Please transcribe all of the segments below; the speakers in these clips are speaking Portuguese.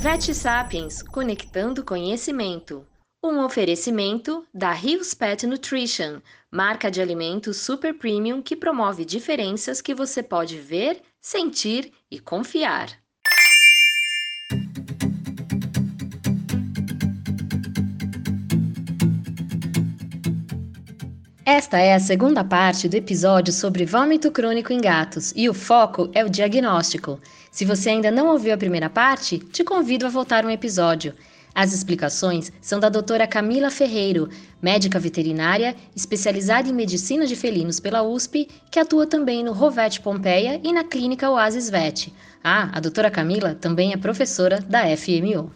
Vet Sapiens Conectando Conhecimento. Um oferecimento da Rios Pet Nutrition, marca de alimentos super premium que promove diferenças que você pode ver, sentir e confiar. Esta é a segunda parte do episódio sobre vômito crônico em gatos e o foco é o diagnóstico. Se você ainda não ouviu a primeira parte, te convido a voltar um episódio. As explicações são da doutora Camila Ferreiro, médica veterinária especializada em medicina de felinos pela USP, que atua também no Rovet Pompeia e na clínica Oasis Vet. Ah, a doutora Camila também é professora da FMO.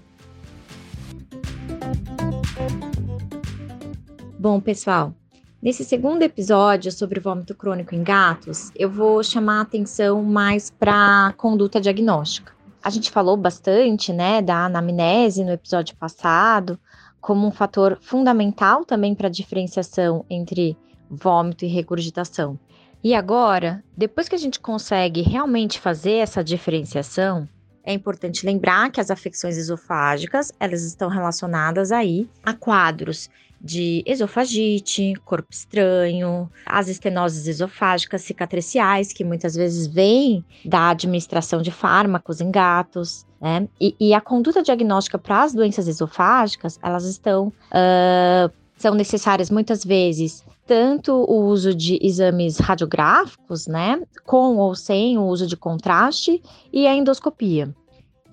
Bom, pessoal, Nesse segundo episódio sobre vômito crônico em gatos, eu vou chamar a atenção mais para a conduta diagnóstica. A gente falou bastante, né, da anamnese no episódio passado, como um fator fundamental também para a diferenciação entre vômito e regurgitação. E agora, depois que a gente consegue realmente fazer essa diferenciação, é importante lembrar que as afecções esofágicas, elas estão relacionadas aí a quadros de esofagite, corpo estranho, as estenoses esofágicas cicatriciais, que muitas vezes vêm da administração de fármacos em gatos. Né? E, e a conduta diagnóstica para as doenças esofágicas, elas estão. Uh, são necessárias muitas vezes tanto o uso de exames radiográficos, né, com ou sem o uso de contraste, e a endoscopia.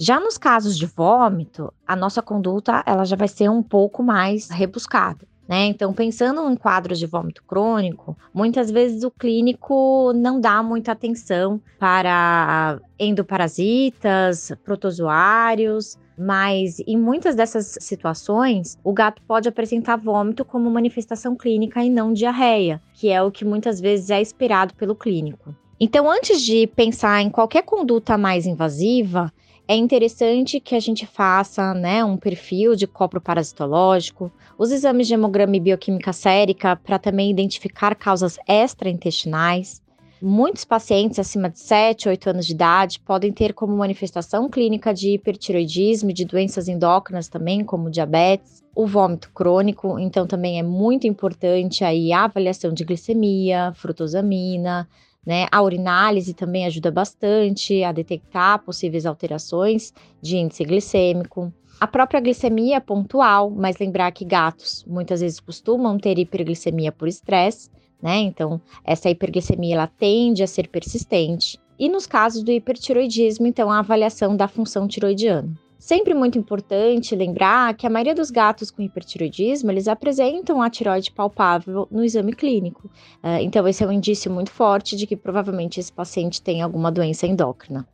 Já nos casos de vômito, a nossa conduta ela já vai ser um pouco mais rebuscada. Né? Então, pensando em quadros de vômito crônico, muitas vezes o clínico não dá muita atenção para endoparasitas, protozoários, mas em muitas dessas situações, o gato pode apresentar vômito como manifestação clínica e não diarreia, que é o que muitas vezes é esperado pelo clínico. Então, antes de pensar em qualquer conduta mais invasiva, é interessante que a gente faça né, um perfil de copro parasitológico, os exames de hemograma e bioquímica sérica para também identificar causas extraintestinais. Muitos pacientes acima de 7, 8 anos de idade podem ter como manifestação clínica de hipertiroidismo e de doenças endócrinas também, como diabetes, o vômito crônico, então também é muito importante aí a avaliação de glicemia, frutosamina, né? A urinálise também ajuda bastante a detectar possíveis alterações de índice glicêmico. A própria glicemia é pontual, mas lembrar que gatos muitas vezes costumam ter hiperglicemia por estresse, né? Então, essa hiperglicemia ela tende a ser persistente. E nos casos do hipertiroidismo, então, a avaliação da função tiroidiana. Sempre muito importante lembrar que a maioria dos gatos com hipertiroidismo, eles apresentam a tiroide palpável no exame clínico. Uh, então, esse é um indício muito forte de que provavelmente esse paciente tem alguma doença endócrina.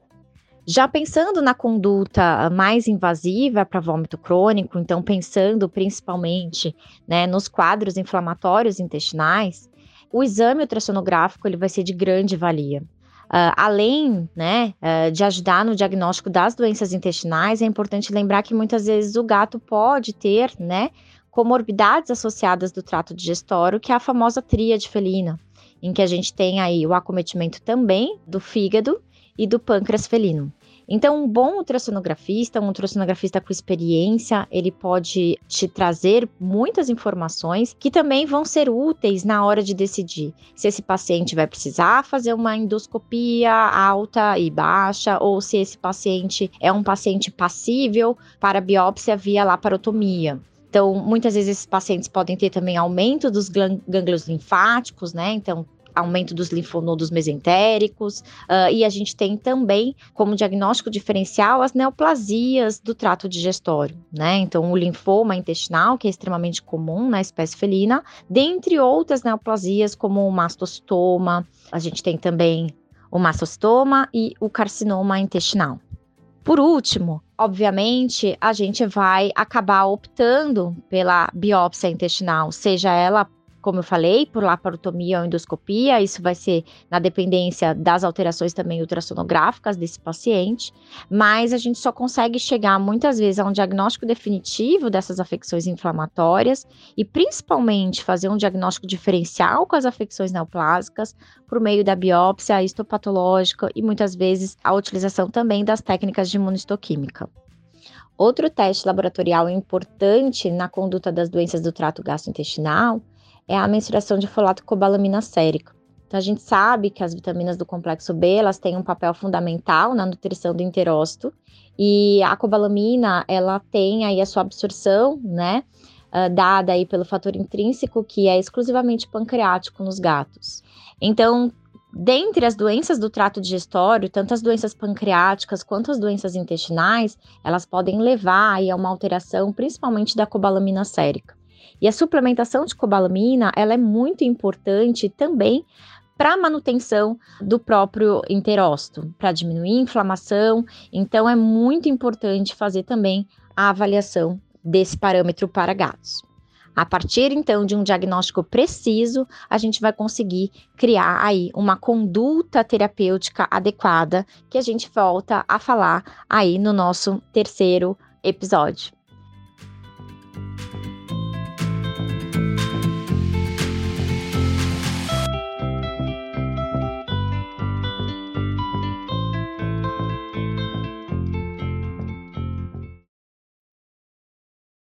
Já pensando na conduta mais invasiva para vômito crônico, então pensando principalmente né, nos quadros inflamatórios intestinais, o exame ultrassonográfico ele vai ser de grande valia. Uh, além né, uh, de ajudar no diagnóstico das doenças intestinais, é importante lembrar que muitas vezes o gato pode ter né, comorbidades associadas do trato digestório, que é a famosa tríade felina, em que a gente tem aí o acometimento também do fígado e do pâncreas felino. Então, um bom ultrassonografista, um ultrassonografista com experiência, ele pode te trazer muitas informações que também vão ser úteis na hora de decidir se esse paciente vai precisar fazer uma endoscopia alta e baixa ou se esse paciente é um paciente passível para biópsia via laparotomia. Então, muitas vezes esses pacientes podem ter também aumento dos gânglios linfáticos, né? Então, aumento dos linfonodos mesentéricos, uh, e a gente tem também como diagnóstico diferencial as neoplasias do trato digestório, né? Então, o linfoma intestinal, que é extremamente comum na espécie felina, dentre outras neoplasias, como o mastocitoma, a gente tem também o mastocitoma e o carcinoma intestinal. Por último, obviamente, a gente vai acabar optando pela biópsia intestinal, seja ela como eu falei, por laparotomia ou endoscopia, isso vai ser na dependência das alterações também ultrassonográficas desse paciente, mas a gente só consegue chegar muitas vezes a um diagnóstico definitivo dessas afecções inflamatórias e principalmente fazer um diagnóstico diferencial com as afecções neoplásicas por meio da biópsia histopatológica e muitas vezes a utilização também das técnicas de imunistoquímica. Outro teste laboratorial importante na conduta das doenças do trato gastrointestinal é a mensuração de folato cobalamina sérica. Então, a gente sabe que as vitaminas do complexo B elas têm um papel fundamental na nutrição do enterócito e a cobalamina ela tem aí a sua absorção, né, uh, dada aí pelo fator intrínseco que é exclusivamente pancreático nos gatos. Então, dentre as doenças do trato digestório, tanto as doenças pancreáticas quanto as doenças intestinais, elas podem levar aí a uma alteração, principalmente da cobalamina sérica. E a suplementação de cobalamina, ela é muito importante também para manutenção do próprio enterócito, para diminuir a inflamação. Então, é muito importante fazer também a avaliação desse parâmetro para gatos. A partir então de um diagnóstico preciso, a gente vai conseguir criar aí uma conduta terapêutica adequada que a gente volta a falar aí no nosso terceiro episódio.